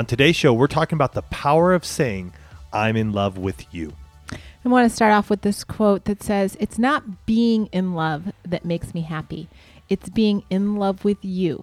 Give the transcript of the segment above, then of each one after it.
On today's show, we're talking about the power of saying, I'm in love with you. I want to start off with this quote that says, It's not being in love that makes me happy, it's being in love with you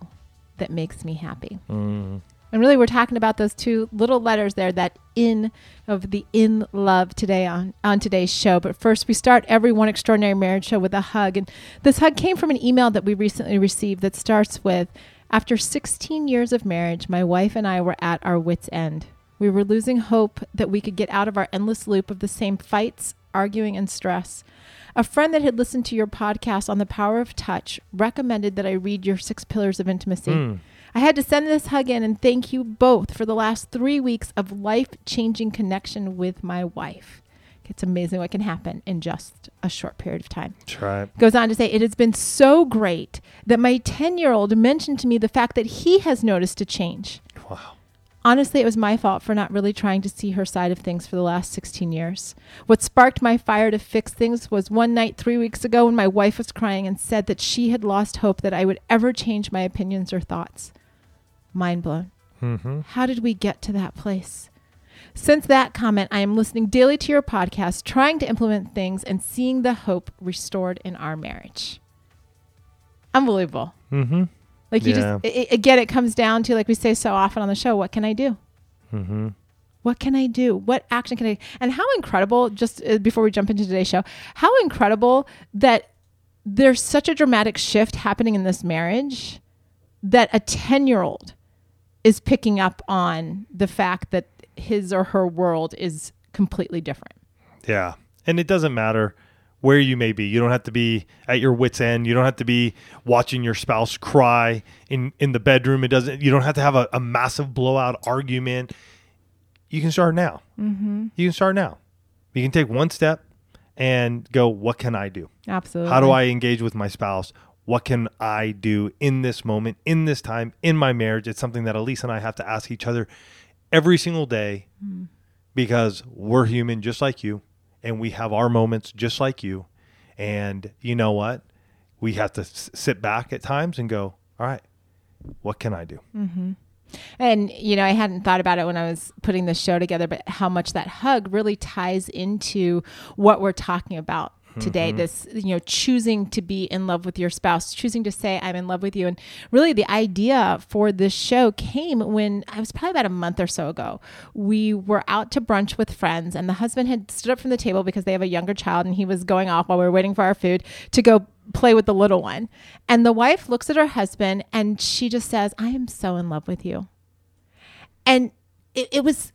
that makes me happy. Mm. And really, we're talking about those two little letters there, that in of the in love today on, on today's show. But first, we start every One Extraordinary Marriage show with a hug. And this hug came from an email that we recently received that starts with After 16 years of marriage, my wife and I were at our wits' end. We were losing hope that we could get out of our endless loop of the same fights, arguing, and stress. A friend that had listened to your podcast on the power of touch recommended that I read your six pillars of intimacy. Mm. I had to send this hug in and thank you both for the last three weeks of life changing connection with my wife. It's amazing what can happen in just a short period of time. That's right. Goes on to say, It has been so great that my 10 year old mentioned to me the fact that he has noticed a change. Wow. Honestly, it was my fault for not really trying to see her side of things for the last 16 years. What sparked my fire to fix things was one night three weeks ago when my wife was crying and said that she had lost hope that I would ever change my opinions or thoughts. Mind blown. Mm-hmm. How did we get to that place? Since that comment, I am listening daily to your podcast, trying to implement things and seeing the hope restored in our marriage. Unbelievable. Mm-hmm. Like you Yeah. just i i- again, it comes down to like we say so often on the show. What can I do? Mm-hmm. What can I do? What action can I? And how incredible! Just uh, before we jump into today's show, how incredible that there's such a dramatic shift happening in this marriage that a ten-year-old is picking up on the fact that his or her world is completely different. Yeah. And it doesn't matter where you may be. You don't have to be at your wits end. You don't have to be watching your spouse cry in, in the bedroom. It doesn't you don't have to have a, a massive blowout argument. You can start now. Mm-hmm. You can start now. You can take one step and go, what can I do? Absolutely. How do I engage with my spouse? What can I do in this moment, in this time, in my marriage? It's something that Elise and I have to ask each other every single day hmm. because we're human just like you and we have our moments just like you. And you know what? We have to s- sit back at times and go, all right, what can I do? Mm-hmm. And you know, I hadn't thought about it when I was putting the show together, but how much that hug really ties into what we're talking about today. Mm-hmm. This, you know, choosing to be in love with your spouse, choosing to say I'm in love with you. And really the idea for this show came when I was probably about a month or so ago. We were out to brunch with friends and the husband had stood up from the table because they have a younger child and he was going off while we were waiting for our food to go play with the little one. And the wife looks at her husband and she just says, I am so in love with you. And it, it was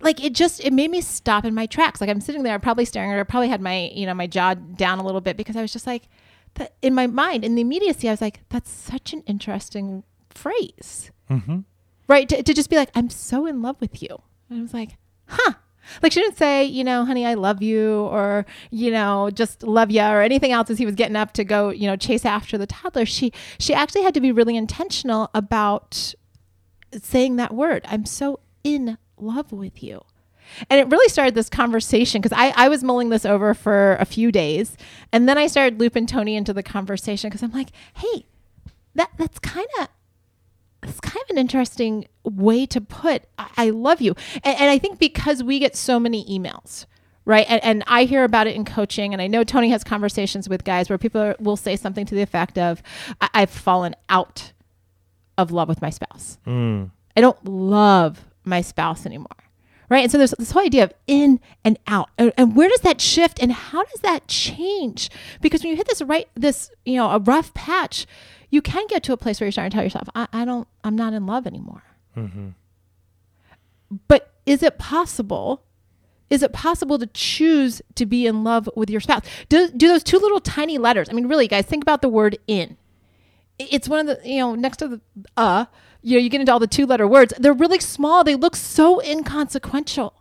like it just it made me stop in my tracks. Like I'm sitting there, probably staring at her, probably had my, you know, my jaw down a little bit because I was just like that in my mind, in the immediacy, I was like, that's such an interesting phrase. Mm-hmm. Right. To, to just be like, I'm so in love with you. And I was like, huh. Like she didn't say, you know, honey, I love you, or you know, just love ya, or anything else as he was getting up to go, you know, chase after the toddler. She she actually had to be really intentional about saying that word. I'm so in love with you. And it really started this conversation because I, I was mulling this over for a few days. And then I started looping Tony into the conversation because I'm like, hey, that that's kind of it's kind of an interesting way to put I, I love you. And, and I think because we get so many emails, right? And, and I hear about it in coaching, and I know Tony has conversations with guys where people are, will say something to the effect of, I, I've fallen out of love with my spouse. Mm. I don't love my spouse anymore. Right. And so there's this whole idea of in and out. And, and where does that shift and how does that change? Because when you hit this right, this, you know, a rough patch, you can get to a place where you're starting to tell yourself, I, I don't, I'm not in love anymore. Mm-hmm. But is it possible? Is it possible to choose to be in love with your spouse? Do, do those two little tiny letters? I mean, really, guys, think about the word in. It's one of the, you know, next to the uh, you know, you get into all the two letter words. They're really small. They look so inconsequential.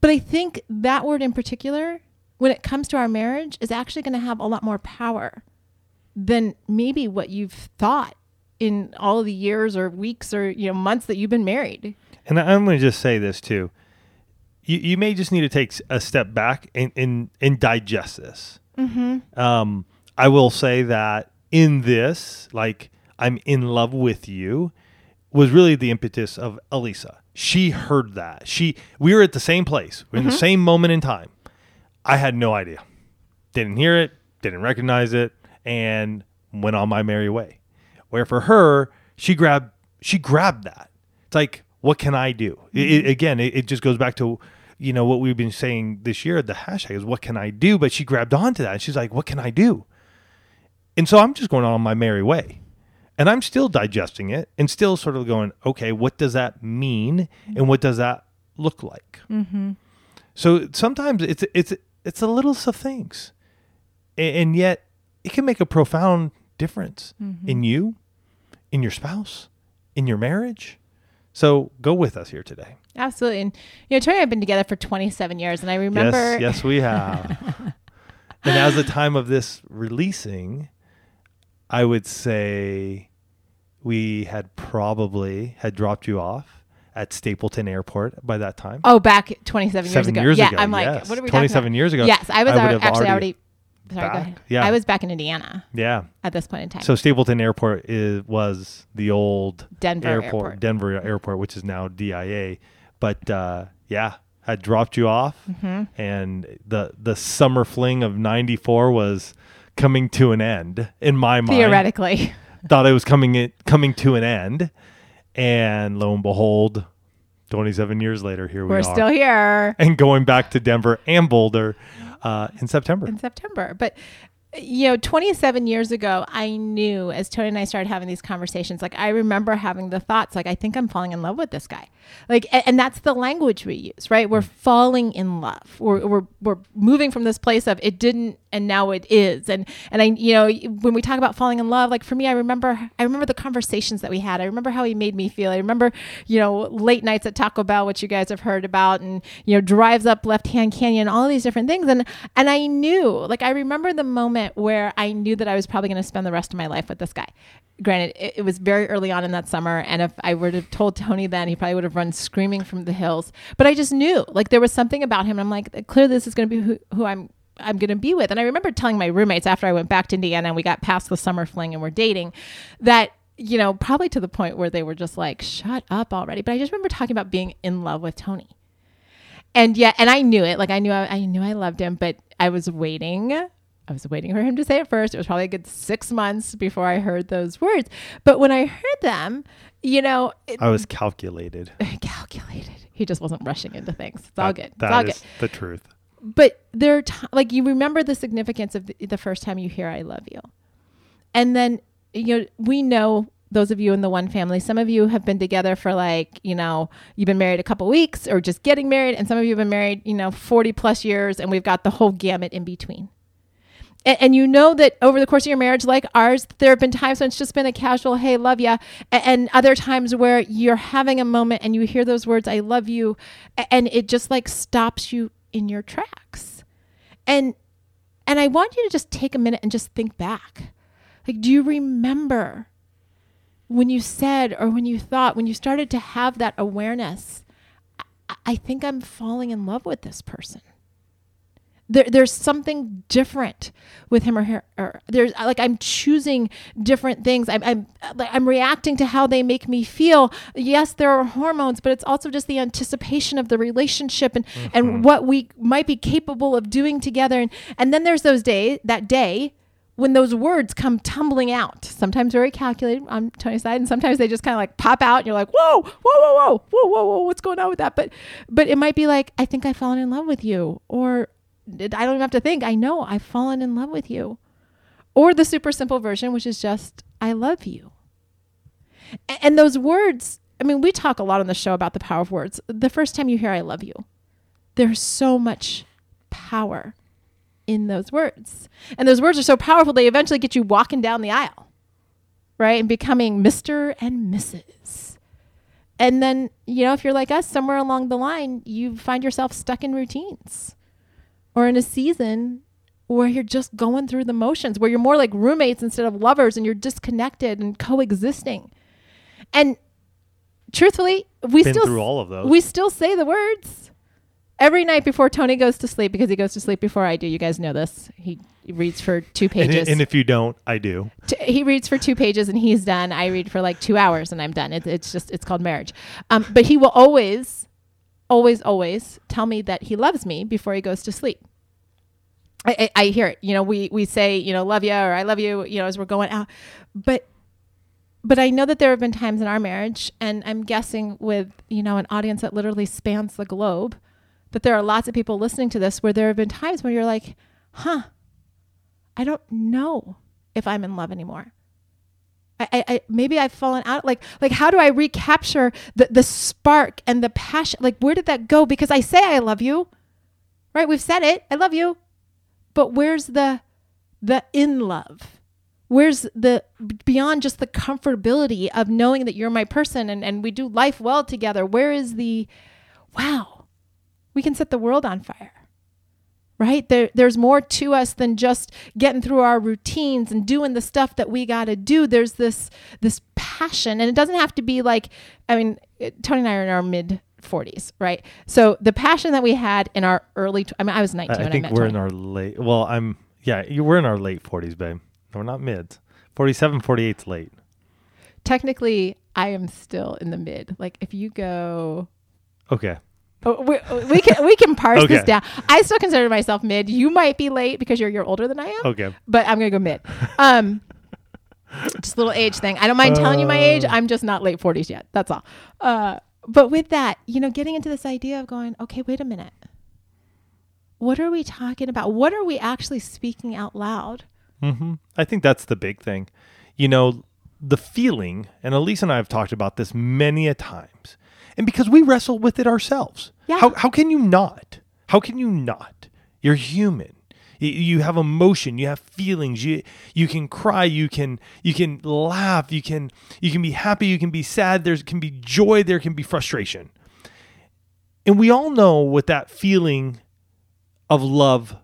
But I think that word in particular, when it comes to our marriage, is actually going to have a lot more power than maybe what you've thought in all of the years or weeks or you know months that you've been married. And I'm going to just say this too. You, you may just need to take a step back and, and, and digest this. Mm-hmm. Um, I will say that in this, like, I'm in love with you, was really the impetus of Alisa. She heard that. She, we were at the same place, we're in the mm-hmm. same moment in time. I had no idea. Didn't hear it, didn't recognize it, and went on my merry way. Where for her, she grabbed she grabbed that. It's like, what can I do? It, it- mm-hmm. again, it, it just goes back to you know what we've been saying this year. The hashtag is what can I do? But she grabbed onto that and she's like, what can I do? And so I'm just going on my merry way. And I'm still digesting it and still sort of going, okay, what does that mean? And what does that look like? Mm-hmm. So sometimes it's it's it's the littlest of things, and yet it can make a profound difference mm-hmm. in you, in your spouse, in your marriage. So go with us here today. Absolutely. And you know, Tony and I have been together for 27 years and I remember Yes, yes, we have. and as the time of this releasing, I would say we had probably had dropped you off at Stapleton Airport by that time. Oh, back 27 years Seven ago. years yeah, ago, I'm like, yes. what are we 27 talking about? years ago, Yes, I was I have actually already already. Sorry, go ahead. Yeah. I was back in Indiana Yeah. at this point in time. So Stapleton Airport is, was the old Denver airport, Airport. Denver Airport, which is now DIA. But uh, yeah, had dropped you off, Mm-hmm. and the the summer fling of '94 was coming to an end in my mind. Theoretically. thought it was coming it coming to an end, and lo and behold, 27 years later, here we We're are, still here and going back to Denver and Boulder uh, in September. in September. But you know, 27 years ago, I knew as Tony and I started having these conversations, like I remember having the thoughts, like, I think I'm falling in love with this guy. Like, and, and that's the language we use, right? We're falling in love. We're, we're, we're moving from this place of it didn't and now it is. And, and I, you know, when we talk about falling in love, like for me, I remember, I remember the conversations that we had. I remember how he made me feel. I remember, you know, late nights at Taco Bell, which you guys have heard about, and, you know, drives up left hand canyon, all these different things. And, and I knew, like, I remember the moment where I knew that I was probably going to spend the rest of my life with this guy. Granted, it, it was very early on in that summer. And if I to have told Tony then, he probably would have run screaming from the hills. But I just knew, like, there was something about him. I'm like, clearly this is going to be who, who I'm I'm going to be with. And I remember telling my roommates after I went back to Indiana and we got past the summer fling and we're dating that, you know, probably to the point where they were just like, shut up already. But I just remember talking about being in love with Tony. And yeah, and I knew it. Like I knew I, I knew I loved him, but I was waiting. I was waiting for him to say it first. It was probably a good six months before I heard those words. But when I heard them, you know, it, I was calculated. calculated. He just wasn't rushing into things. It's all That- good. It's that all is good the truth. but there are t- like you remember the significance of the, the first time you hear i love you and then you know we know those of you in the one family some of you have been together for like you know you've been married a couple weeks or just getting married and some of you have been married you know 40 plus years and we've got the whole gamut in between and, and you know that over the course of your marriage like ours there have been times when it's just been a casual hey love ya and, and other times where you're having a moment and you hear those words i love you and it just like stops you in your tracks. And and i want you to just take a minute and just think back. Like do you remember when you said or when you thought when you started to have that awareness i, I think i'm falling in love with this person there, there's something different with him or her. Or there's like I'm choosing different things. I'm I'm I'm reacting to how they make me feel. Yes, there are hormones, but it's also just the anticipation of the relationship and and mm-hmm. what we might be capable of doing together. And and then there's those days that day when those words come tumbling out. Sometimes very calculated on Tony's side, and sometimes they just kind of like pop out, and you're like, whoa, whoa, whoa, whoa, whoa, whoa, whoa, what's going on with that? But but it might be like, I think I've fallen in love with you, or I don't even have to think. I know I've fallen in love with you. Or the super simple version, which is just, I love you. And those words, I mean, we talk a lot on the show about the power of words. The first time you hear I love you, there's so much power in those words. And those words are so powerful, they eventually get you walking down the aisle. right? And becoming Mr. and Mrs. And then, you know, if you're like us, somewhere along the line, you find yourself stuck in routines or in a season where you're just going through the motions, where you're more like roommates instead of lovers and you're disconnected and coexisting. And truthfully, we Been still through all of those. we still say the words every night before Tony goes to sleep because he goes to sleep before I do. You guys know this. He reads for two pages. and if you don't, I do. He reads for two pages and he's done. I read for like two hours and I'm done. It, it's just it's called marriage. Um, but he will always, always, always tell me that he loves me before he goes to sleep. I, I, I hear it. You know, we we say you know love you or I love you. You know, as we're going out, but but I know that there have been times in our marriage, and I'm guessing with you know an audience that literally spans the globe, that there are lots of people listening to this where there have been times when you're like, huh, I don't know if I'm in love anymore. I, I, maybe I've fallen out. Like, like how do I recapture the the spark and the passion? Like, where did that go? Because I say I love you, right? We've said it. I love you, but where's the the in love? Where's the beyond just the comfortability of knowing that you're my person and and we do life well together? Where is the wow? We can set the world on fire right there there's more to us than just getting through our routines and doing the stuff that we got to do there's this this passion and it doesn't have to be like i mean tony and i are in our mid 40s right so the passion that we had in our early tw- i mean i was 19 I, I when think i met we're tony. in our late. Well, I'm. Yeah, you we're in our late 40s, babe. No, we're not mids. 47, 48's late. technically i am still in the mid like if you go Okay. Oh, we, we can we can parse this down. I still consider myself mid. You might be late because you're you're older than I am. Okay. but I'm gonna go mid. Um, just a little age thing. I don't mind telling you my age. I'm just not late 40s yet. That's all. Uh, but with that, you know, getting into this idea of going, okay, wait a minute. What are we talking about? What are we actually speaking out loud? hmm I think that's the big thing. You know, the feeling, and Elise and I have talked about this many a times, and because we wrestle with it ourselves. Yeah. How how can you not? How can you not? You're human. You, you have emotion. You have feelings. You you can cry. You can you can laugh. You can you can be happy. You can be sad. There can be joy. There can be frustration. And we all know what that feeling of love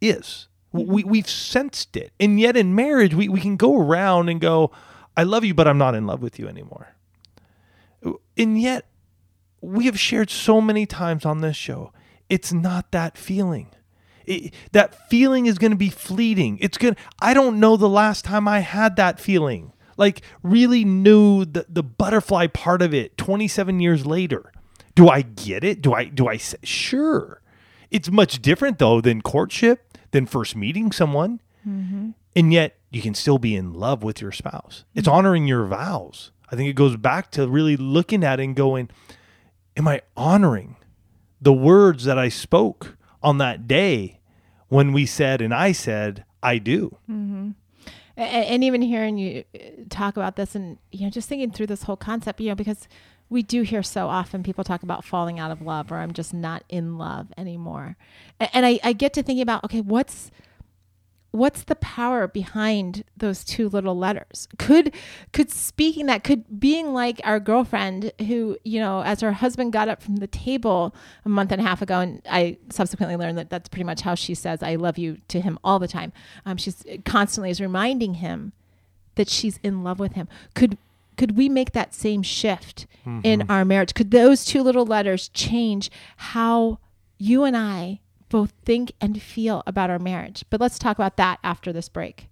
is. We, we've sensed it. And yet in marriage, we, we can go around and go, I love you, but I'm not in love with you anymore. And yet, we have shared so many times on this show, it's not that feeling. It, that feeling is going to be fleeting. It's going I don't know the last time I had that feeling. Like, really knew the, the butterfly part of it 27 years later. Do I get it? Do I, do I say, sure. It's much different though than courtship, than first meeting someone. Mm-hmm. And yet you can still be in love with your spouse. It's mm-hmm. honoring your vows. I think it goes back to really looking at it and going, Am I honoring the words that I spoke on that day when we said and I said, I do? and, and even hearing you uh, talk about this and you know just thinking through this whole concept you know because we do hear so often people talk about falling out of love or i'm just not in love anymore and, and I, I get to thinking about okay what's what's the power behind those two little letters? Could could speaking that could being like our girlfriend who you know as her husband got up from the table a month and a half ago and i subsequently learned that that's pretty much how she says i love you to him all the time. Um, she's constantly is reminding him that she's in love with him. Could could we make that same shift in our marriage? Could those two little letters change how you and i both think and feel about our marriage but let's talk about that after this break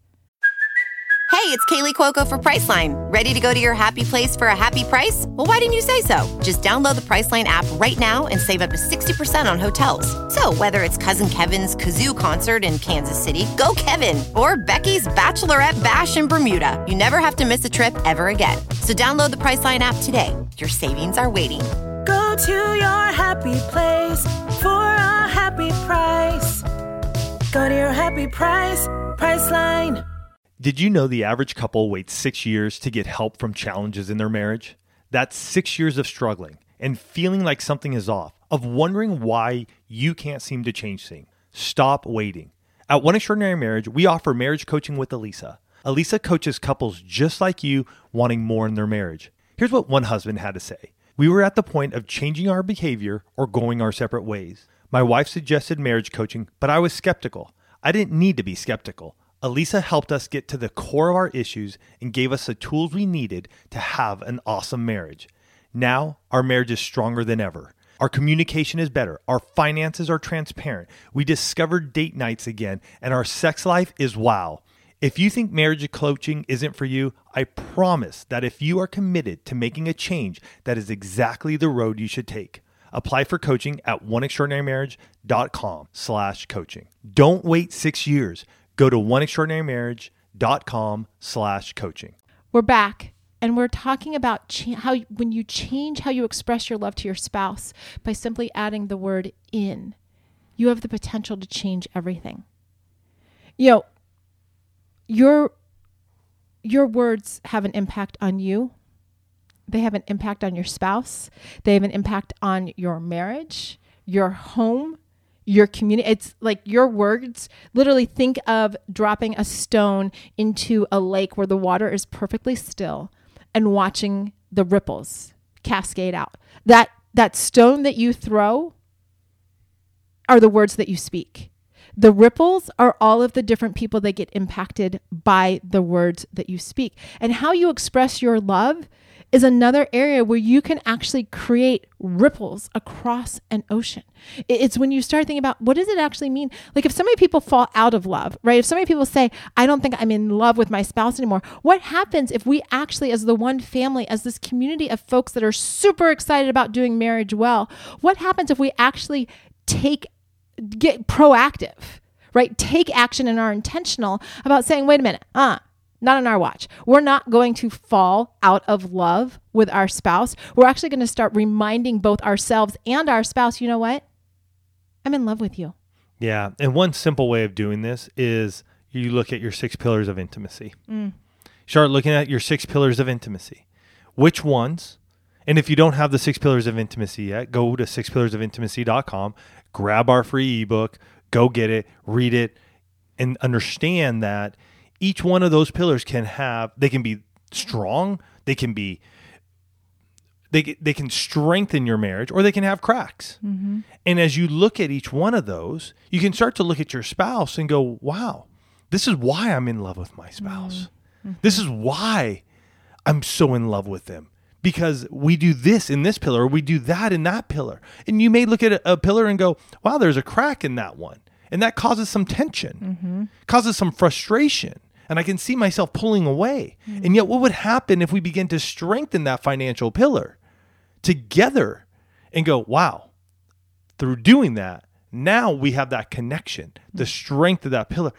Hey, it's Kaley Cuoco for Priceline. Ready to go to your happy place for a happy price? Well, why didn't you say so? Just download the Priceline app right now and save up to 60% on hotels. So, whether it's Cousin Kevin's Kazoo concert in Kansas City, go Kevin, or Becky's Bachelorette Bash in Bermuda, you never have to miss a trip ever again. So, download the Priceline app today. Your savings are waiting. Go to your happy place for a happy price. Go to your happy price, Priceline. Did you know the average couple waits six years to get help from challenges in their marriage? That's six years of struggling and feeling like something is off, of wondering why you can't seem to change things. Stop waiting. At One Extraordinary Marriage, we offer marriage coaching with Alisa. Alisa coaches couples just like you wanting more in their marriage. Here's what one husband had to say We were at the point of changing our behavior or going our separate ways. My wife suggested marriage coaching, but I was skeptical. I didn't need to be skeptical. Alisa helped us get to the core of our issues and gave us the tools we needed to have an awesome marriage. Now, our marriage is stronger than ever. Our communication is better. Our finances are transparent. We discovered date nights again, and our sex life is wow. If you think marriage coaching isn't for you, I promise that if you are committed to making a change, that is exactly the road you should take. Apply for coaching at oneextraordinarymarriage.com slash coaching. Don't wait six years. Go to oneextraordinarymarriage.com slash coaching. We're back and we're talking about cha- how when you change how you express your love to your spouse by simply adding the word in, you have the potential to change everything. You know, your your words have an impact on you. They have an impact on your spouse. They have an impact on your marriage, your home, your community. It's like your words. Literally, think of dropping a stone into a lake where the water is perfectly still and watching the ripples cascade out. That that stone that you throw are the words that you speak. The ripples are all of the different people that get impacted by the words that you speak. And how you express your love is another area where you can actually create ripples across an ocean. It's when you start thinking about what does it actually mean? Like if so many people fall out of love, right? If so many people say, I don't think I'm in love with my spouse anymore, what happens if we actually, as the one family, as this community of folks that are super excited about doing marriage well, what happens if we actually take, get proactive? Right? Take action and are intentional about saying, wait a minute, uh, not on our watch. We're not going to fall out of love with our spouse. We're actually going to start reminding both ourselves and our spouse, you know what? I'm in love with you. Yeah. And one simple way of doing this is you look at your six pillars of intimacy. Mm. Start looking at your six pillars of intimacy. Which ones? And if you don't have the six pillars of intimacy yet, go to sixpillarsofintimacy.com, grab our free ebook, go get it, read it, and understand that each one of those pillars can have they can be strong, they can be they they can strengthen your marriage or they can have cracks. Mm-hmm. And as you look at each one of those, you can start to look at your spouse and go, "Wow, this is why I'm in love with my spouse. Mm-hmm. This is why I'm so in love with them." Because we do this in this pillar, or we do that in that pillar. And you may look at a, a pillar and go, wow, there's a crack in that one. And that causes some tension, mm-hmm. causes some frustration. And I can see myself pulling away. Mm. And yet, what would happen if we begin to strengthen that financial pillar together and go, wow, through doing that, now we have that connection, the mm. strength of that pillar,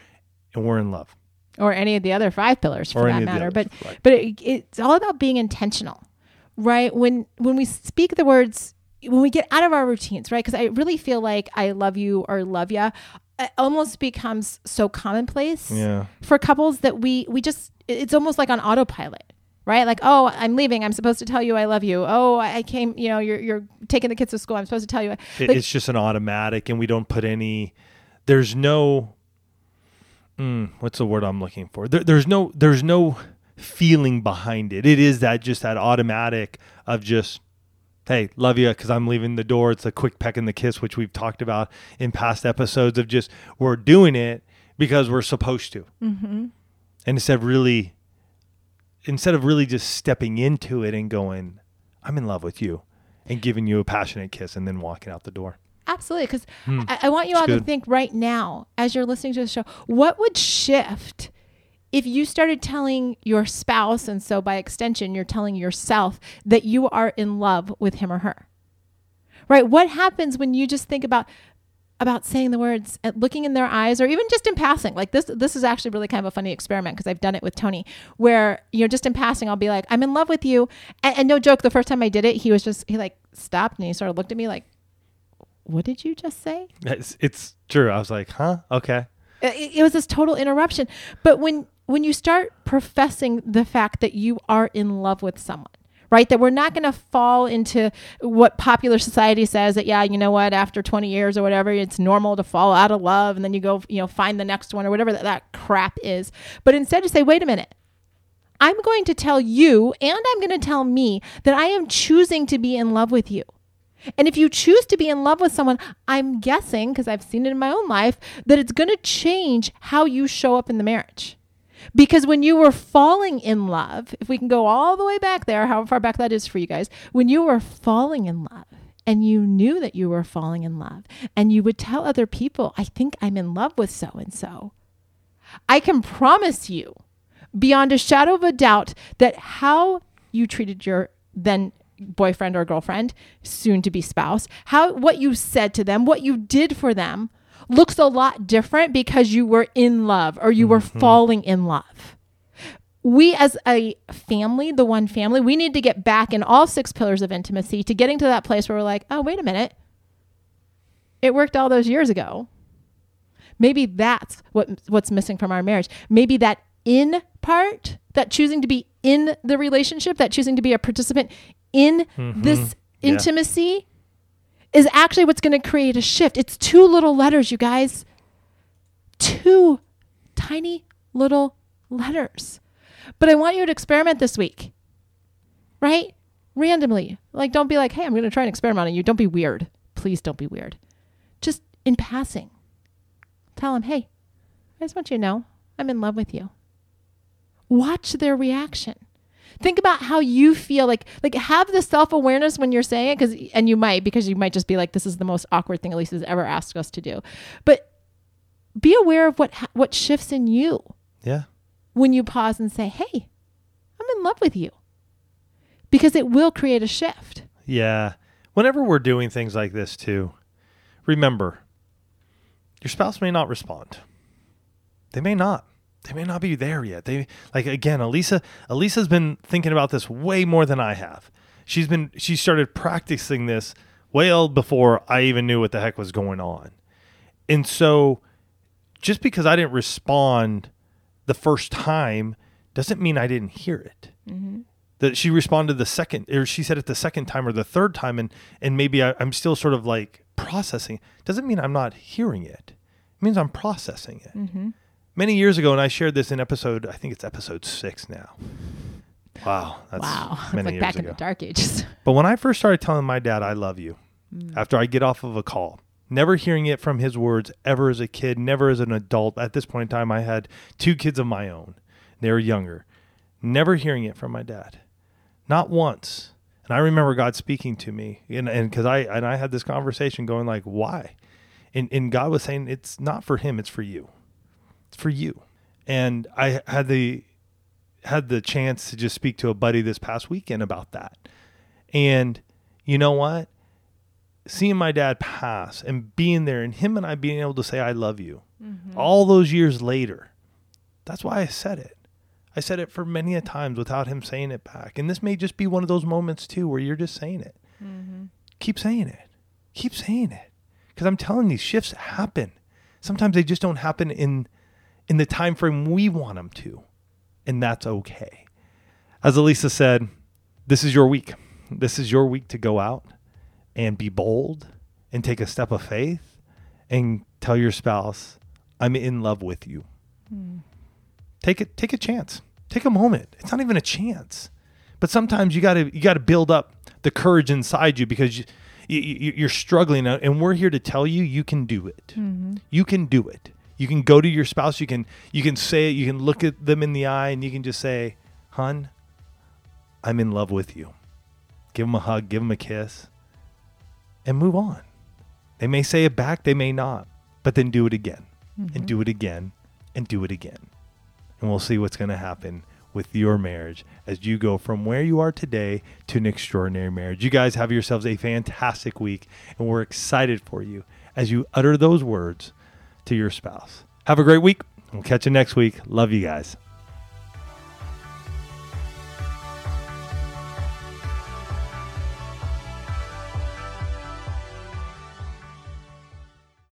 and we're in love. or any of the other five pillars for Or that any of the matter. But right. but it, it's all about being intentional, right? When when we speak the words, when we get out of our routines, right? Because I really feel like I love you or love ya, almost becomes so commonplace Yeah. for couples that we we just it's almost like on autopilot. Right, like oh, I'm leaving. I'm supposed to tell you I love you. Oh, I came. You know, you're you're taking the kids to school. I'm supposed to tell you. Like, it's just an automatic, and we don't put any. There's no. Mm, what's the word I'm looking for? There, there's no. There's no feeling behind it. It is that just that automatic of just, hey, love you because I'm leaving the door. It's a quick peck and the kiss, which we've talked about in past episodes of just we're doing it because we're supposed to, mm-hmm. and instead of really, instead of really just stepping into it and going, I'm in love with you, and giving you a passionate kiss and then walking out the door. Absolutely, because I, I want you all to Hmm. think right now, as you're listening to the show, what would shift if you started telling your spouse, and so by extension, you're telling yourself that you are in love with him or her? Right? What happens when you just think about about saying the words, and looking in their eyes, or even just in passing? Like this, this is actually really kind of a funny experiment because I've done it with Tony, where you know, just in passing, I'll be like, "I'm in love with you," and, and no joke, the first time I did it, he was just he like stopped and he sort of looked at me like, "What did you just say?" It's, it's true. I was like, huh? Okay. Uh, it, it was this total interruption but when when you start professing the fact that you are in love with someone right? That we're not going to fall into what popular society says that, yeah, you know what, after 20 years or whatever, it's normal to fall out of love and then you go, you know, find the next one or whatever that, that crap is. But instead to say, wait a minute. I'm going to tell you and I'm going to tell me that I am choosing to be in love with you. And if you choose to be in love with someone, I'm guessing, because I've seen it in my own life, that it's going to change how you show up in the marriage. Because when you were falling in love, if we can go all the way back there, how far back that is for you guys, when you were falling in love and you knew that you were falling in love and you would tell other people, I think I'm in love with so and so, I can promise you beyond a shadow of a doubt that how you treated your then boyfriend or girlfriend, soon to be spouse, how what you said to them, what you did for them looks a lot different because you were in love or you were mm-hmm. falling in love. We as a family, the one family, we need to get back in all six pillars of intimacy to getting to that place where we're like, "Oh, wait a minute. It worked all those years ago." Maybe that's what what's missing from our marriage. Maybe that in part, that choosing to be in the relationship, that choosing to be a participant in mm-hmm. this Yeah. intimacy is actually what's going to create a shift. It's two little letters, you guys. Two tiny little letters. But I want you to experiment this week, right? Randomly. Like, don't be like, hey, I'm going to try and experiment on you. Don't be weird. Please don't be weird. Just in passing, tell them, hey, I just want you to know I'm in love with you. Watch their reaction. Think about how you feel like like have the self-awareness when you're saying it cuz and you might because you might just be like this is the most awkward thing Alisa's ever asked us to do. But be aware of what what shifts in you Yeah. when you pause and say, "Hey, I'm in love with you." Because it will create a shift. Yeah. Whenever we're doing things like this too, remember your spouse may not respond. They may not. They may not be there yet. They like again, Alisa Alisa's been thinking about this way more than I have. She's been she started practicing this well before I even knew what the heck was going on. And so just because I didn't respond the first time doesn't mean I didn't hear it mm-hmm. that she responded the second or she said it the second time or the third time and and maybe I, i'm still sort of like processing doesn't mean i'm not hearing it it means i'm processing it mm-hmm. Many years ago and i shared this in episode i think it's episode six now wow that's wow. It's many like years back in the dark ages. but when I first started telling my dad I love you mm. after I get off of a call, never hearing it from his words ever as a kid, never as an adult. At this point in time, I had two kids of my own. They were younger. Never hearing it from my dad. Not once. And I remember God speaking to me and and cuz I and I had this conversation going like, "Why?" And and God was saying it's not for him, it's for you. For you. And I had the had the chance to just speak to a buddy this past weekend about that. And you know what? Seeing my dad pass and being there and him and I being able to say, I love you mm-hmm. all those years later, that's why I said it. I said it for many a times without him saying it back. And this may just be one of those moments too where you're just saying it. Mm-hmm. Keep saying it. Keep saying it. Because I'm telling you, shifts happen. Sometimes they just don't happen in in the time frame we want them to. And that's okay. As Alisa said, this is your week. This is your week to go out and be bold and take a step of faith and tell your spouse, I'm in love with you. Hmm. Take it take a chance. Take a moment. It's not even a chance. But sometimes you got to you got to build up the courage inside you because you, you, you you're struggling and we're here to tell you you can do it. Mm-hmm. You can do it. You can go to your spouse, you can you can say it, you can look at them in the eye and you can just say, "Hun, I'm in love with you." Give them a hug, give them a kiss, and move on. They may say it back, they may not, but then do it again and mm-hmm. do it again and do it again. And we'll see what's going to happen with your marriage as you go from where you are today to an extraordinary marriage. You guys have yourselves a fantastic week, and we're excited for you as you utter those words to your spouse. Have a great week. We'll catch you next week. Love you guys.